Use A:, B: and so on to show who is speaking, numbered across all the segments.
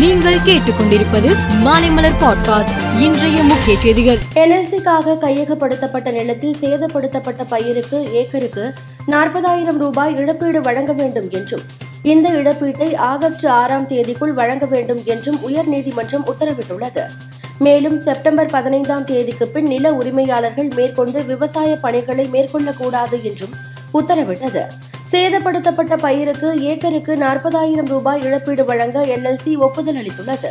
A: நீங்கள் கேட்டுக்கொண்டிருப்பது மாலைமலர் பாட்காஸ்ட் இன்றைய முக்கிய செய்திகள்.
B: என்எல்சிக்காக கையகப்படுத்தப்பட்ட நிலத்தில் சேதப்படுத்தப்பட்ட பயிருக்கு ஏக்கருக்கு நாற்பதாயிரம் ரூபாய் இழப்பீடு வழங்க வேண்டும் என்றும் இந்த இழப்பீட்டை ஆகஸ்ட் ஆறாம் தேதிக்குள் வழங்க வேண்டும் என்றும் உயர்நீதிமன்றம் உத்தரவிட்டுள்ளது. மேலும் செப்டம்பர் பதினைந்தாம் தேதிக்கு பின் நில உரிமையாளர்கள் மேற்கொண்டு விவசாய பணிகளை மேற்கொள்ளக்கூடாது என்றும் உத்தரவிட்டது. சேதப்படுத்தப்பட்ட பயிருக்கு ஏக்கருக்கு நாற்பதாயிரம் ரூபாய் இழப்பீடு வழங்க என்எல்சி ஒப்புதல் அளித்துள்ளது.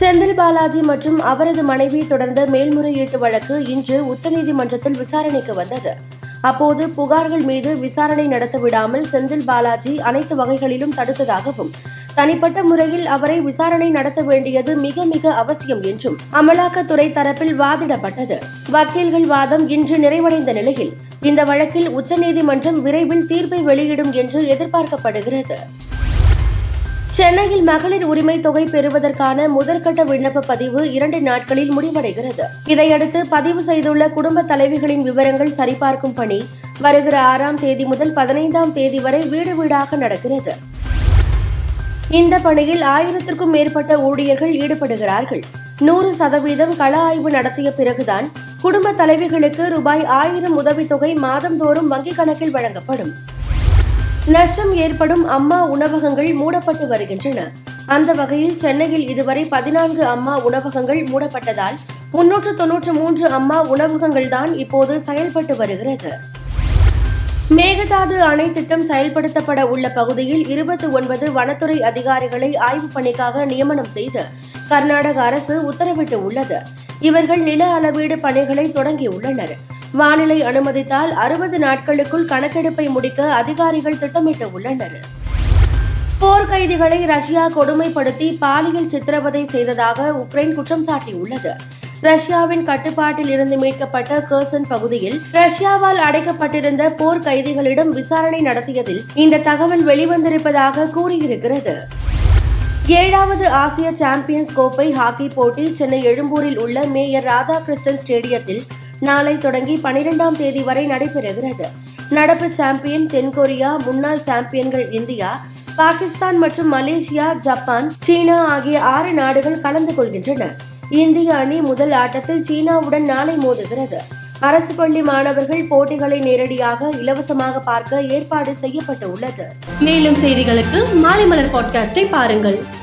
B: செந்தில் பாலாஜி மற்றும் அவரது மனைவி தொடர்ந்த மேல்முறையீட்டு வழக்கு இன்று உச்சநீதிமன்றத்தில் விசாரணைக்கு வந்தது. அப்போது புகார்கள் மீது விசாரணை நடத்த விடாமல் செந்தில் பாலாஜி அனைத்து வகைகளிலும் தடுத்ததாகவும் தனிப்பட்ட முறையில் அவரை விசாரணை நடத்த வேண்டியது மிக மிக அவசியம் என்றும் அமலாக்கத்துறை தரப்பில் வாதிடப்பட்டது. வக்கீல்கள் வாதம் இன்று நிறைவடைந்த நிலையில் இந்த வழக்கில் உச்சநீதிமன்றம் விரைவில் தீர்ப்பை வெளியிடும் என்று எதிர்பார்க்கப்படுகிறது. சென்னையில் மகளிர் உரிமை தொகை பெறுவதற்கான முதற்கட்ட விண்ணப்ப பதிவு இரண்டு நாட்களில் முடிவடைகிறது. இதையடுத்து பதிவு செய்துள்ள குடும்ப தலைவிகளின் விவரங்கள் சரிபார்க்கும் பணி வருகிற ஆறாம் தேதி முதல் பதினைந்தாம் தேதி வரை வீடு வீடாக நடக்கிறது. இந்த பணியில் ஆயிரத்திற்கும் மேற்பட்ட ஊழியர்கள் ஈடுபடுகிறார்கள். நூறு சதவீதம் கள ஆய்வு நடத்திய பிறகுதான் குடும்ப தலைவிகளுக்கு ரூபாய் ஆயிரம் உதவித்தொகை மாதந்தோறும் வங்கிக் கணக்கில் வழங்கப்படும். நஷ்டம் ஏற்படும் அம்மா உணவகங்கள் மூடப்பட்டு வருகின்றன. அந்த வகையில் சென்னையில் இதுவரை பதினான்கு அம்மா உணவகங்கள் மூடப்பட்டதால் முன்னூற்று தொன்னூற்று மூன்று அம்மா உணவகங்கள் தான் இப்போது செயல்பட்டு வருகிறது. மேகதாது அணை திட்டம் செயல்படுத்தப்பட உள்ள பகுதியில் இருபத்தி ஒன்பது வனத்துறை அதிகாரிகளை ஆய்வுப் பணிக்காக நியமனம் செய்து கர்நாடக அரசு உத்தரவிட்டு உள்ளது இவர்கள் நில அளவீடு பணிகளை தொடங்கியுள்ளனர். வானிலை அனுமதித்தால் அறுபது நாட்களுக்குள் கணக்கெடுப்பை முடிக்க அதிகாரிகள் திட்டமிட்டு உள்ளனர். போர் கைதிகளை ரஷ்யா கொடுமைப்படுத்தி பாலியல் சித்திரவதை செய்ததாக உக்ரைன் குற்றம் சாட்டியுள்ளது. ரஷ்யாவின் கட்டுப்பாட்டில் இருந்து மீட்கப்பட்ட கர்சன் பகுதியில் ரஷ்யாவால் அடைக்கப்பட்டிருந்த போர் கைதிகளிடம் விசாரணை நடத்தியதில் இந்த தகவல் வெளிவந்திருப்பதாக கூறியிருக்கிறது. ஏழாவது ஆசிய சாம்பியன்ஸ் கோப்பை ஹாக்கி போட்டி சென்னை எழும்பூரில் உள்ள மேயர் ராதாகிருஷ்ணன் ஸ்டேடியத்தில் நாளை தொடங்கி பனிரெண்டாம் தேதி வரை நடைபெறுகிறது. நடப்பு சாம்பியன் தென்கொரியா முன்னாள் சாம்பியன்கள் இந்தியா பாகிஸ்தான் மற்றும் மலேசியா ஜப்பான் சீனா ஆகிய ஆறு நாடுகள் கலந்து கொள்கின்றன. இந்திய அணி முதல் ஆட்டத்தில் சீனாவுடன் நாளை மோதுகிறது. அரசு பள்ளி மாணவர்கள் போட்டிகளை நேரடியாக இலவசமாக பார்க்க ஏற்பாடு செய்யப்பட்டு உள்ளது
C: மேலும் செய்திகளுக்கு மாலை மலர் பாட்காஸ்டை பாருங்கள்.